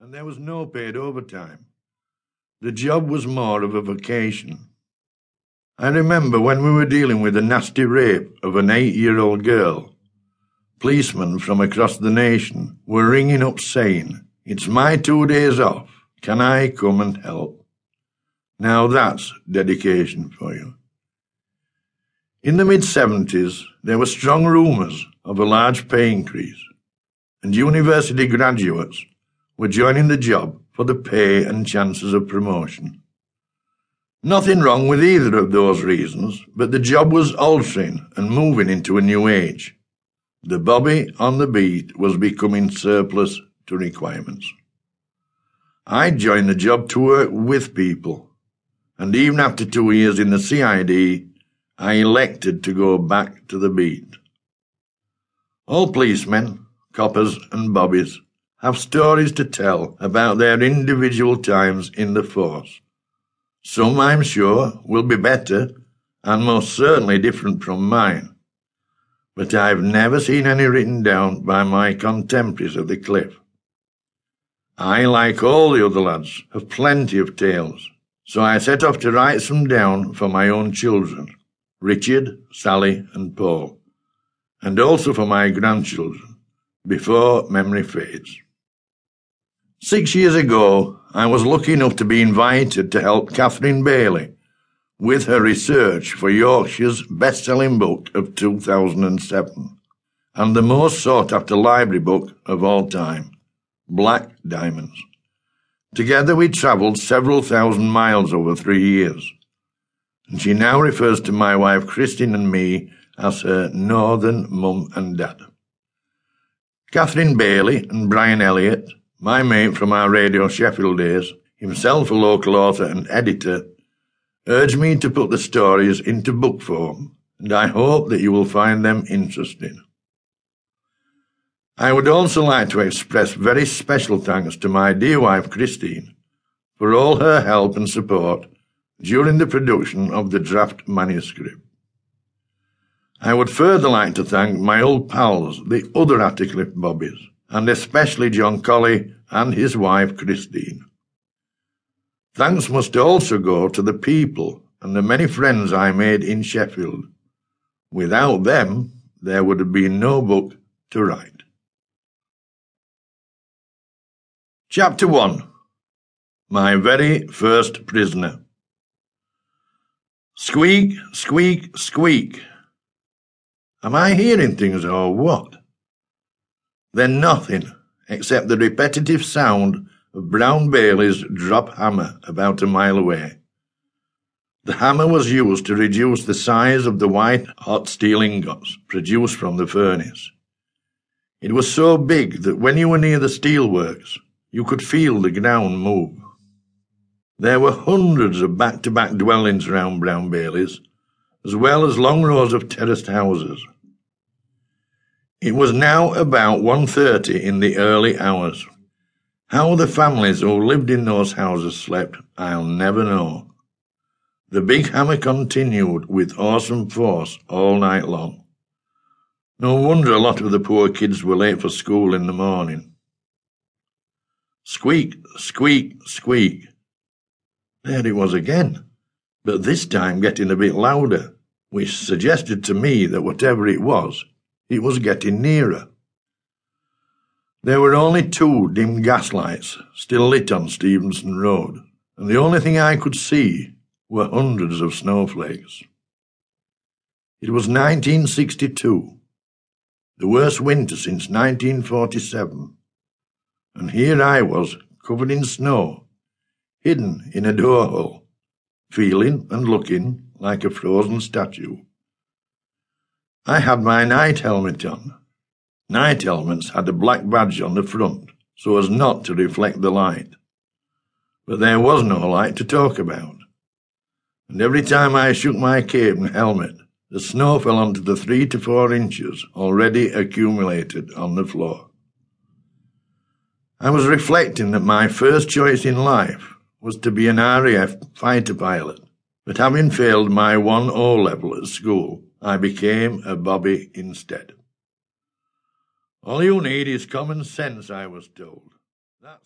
and there was no paid overtime. The job was more of a vocation. I remember when we were dealing with a nasty rape of an eight year old girl. Policemen from across the nation were ringing up saying, It's my two days off. Can I come and help? Now that's dedication for you. In the mid 70s, there were strong rumours of a large pay increase, and university graduates were joining the job for the pay and chances of promotion. Nothing wrong with either of those reasons, but the job was altering and moving into a new age. The Bobby on the beat was becoming surplus to requirements. I joined the job to work with people, and even after two years in the CID, I elected to go back to the beat. All policemen, coppers, and bobbies have stories to tell about their individual times in the force. Some, I'm sure, will be better, and most certainly different from mine. But I've never seen any written down by my contemporaries of the cliff. I, like all the other lads, have plenty of tales, so I set off to write some down for my own children, Richard, Sally, and Paul, and also for my grandchildren, before memory fades. Six years ago, I was lucky enough to be invited to help Catherine Bailey with her research for Yorkshire's best-selling book of 2007 and the most sought-after library book of all time, Black Diamonds. Together we travelled several thousand miles over three years, and she now refers to my wife Christine and me as her northern mum and dad. Catherine Bailey and Brian Elliott my mate from our Radio Sheffield days, himself a local author and editor, urged me to put the stories into book form, and I hope that you will find them interesting. I would also like to express very special thanks to my dear wife Christine for all her help and support during the production of the draft manuscript. I would further like to thank my old pals, the other Attercliffe Bobbies, and especially John Colley and his wife Christine. Thanks must also go to the people and the many friends I made in Sheffield. Without them, there would have been no book to write. Chapter 1 My Very First Prisoner Squeak, squeak, squeak. Am I hearing things or what? Then nothing except the repetitive sound of Brown Bayley's drop hammer about a mile away. The hammer was used to reduce the size of the white hot steel ingots produced from the furnace. It was so big that when you were near the steelworks, you could feel the ground move. There were hundreds of back-to-back dwellings around Brown Bayley's, as well as long rows of terraced houses. It was now about 1.30 in the early hours. How the families who lived in those houses slept, I'll never know. The big hammer continued with awesome force all night long. No wonder a lot of the poor kids were late for school in the morning. Squeak, squeak, squeak. There it was again, but this time getting a bit louder, which suggested to me that whatever it was, it was getting nearer. There were only two dim gaslights still lit on Stevenson Road, and the only thing I could see were hundreds of snowflakes. It was 1962, the worst winter since 1947, and here I was, covered in snow, hidden in a door hole, feeling and looking like a frozen statue. I had my night helmet on. Night helmets had a black badge on the front so as not to reflect the light. But there was no light to talk about. And every time I shook my cape and helmet, the snow fell onto the three to four inches already accumulated on the floor. I was reflecting that my first choice in life was to be an RAF fighter pilot, but having failed my 1O level at school, I became a bobby instead. All you need is common sense, I was told.